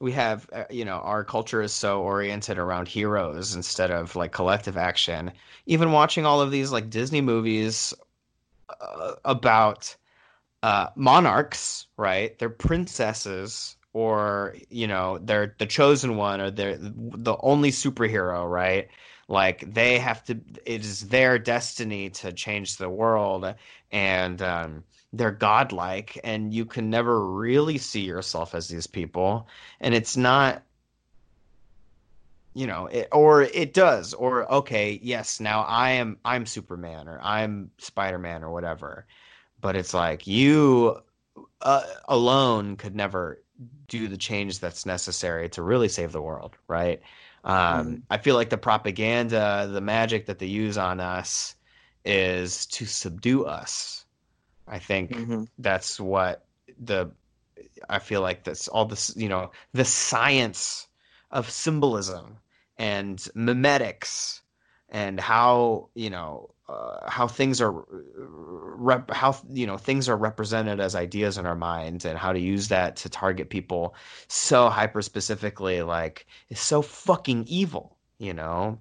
we have uh, you know our culture is so oriented around heroes instead of like collective action. Even watching all of these like disney movies uh, about uh, monarchs right? They're princesses or you know they're the chosen one or they're the only superhero right like they have to it is their destiny to change the world and um they're godlike and you can never really see yourself as these people. And it's not you know it, or it does or okay yes now i am i'm superman or i'm spider-man or whatever. But it's like you uh, alone could never do the change that's necessary to really save the world right um, mm-hmm. i feel like the propaganda the magic that they use on us is to subdue us I think mm-hmm. that's what the I feel like that's all this you know the science of symbolism and memetics and how you know uh, how things are rep- how you know things are represented as ideas in our minds and how to use that to target people so hyper specifically like is so fucking evil you know?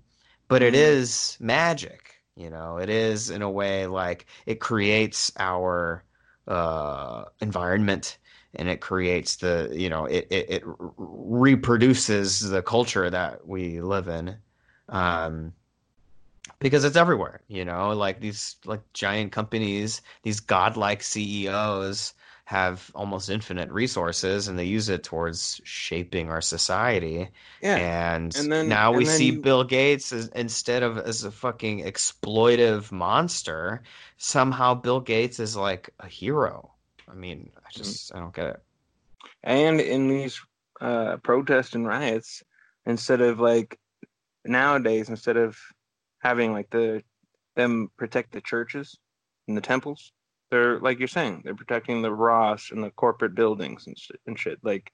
But mm-hmm. it is magic you know, it is in a way like it creates our uh, environment and it creates the you know it, it, it reproduces the culture that we live in. Um, because it's everywhere you know like these like giant companies these godlike ceos have almost infinite resources and they use it towards shaping our society. Yeah. And, and then, now we see you... Bill Gates as, instead of as a fucking exploitive monster, somehow Bill Gates is like a hero. I mean, I mm-hmm. just I don't get it. And in these uh, protests and riots, instead of like nowadays, instead of having like the them protect the churches and the temples, they're like you're saying, they're protecting the Ross and the corporate buildings and, sh- and shit. Like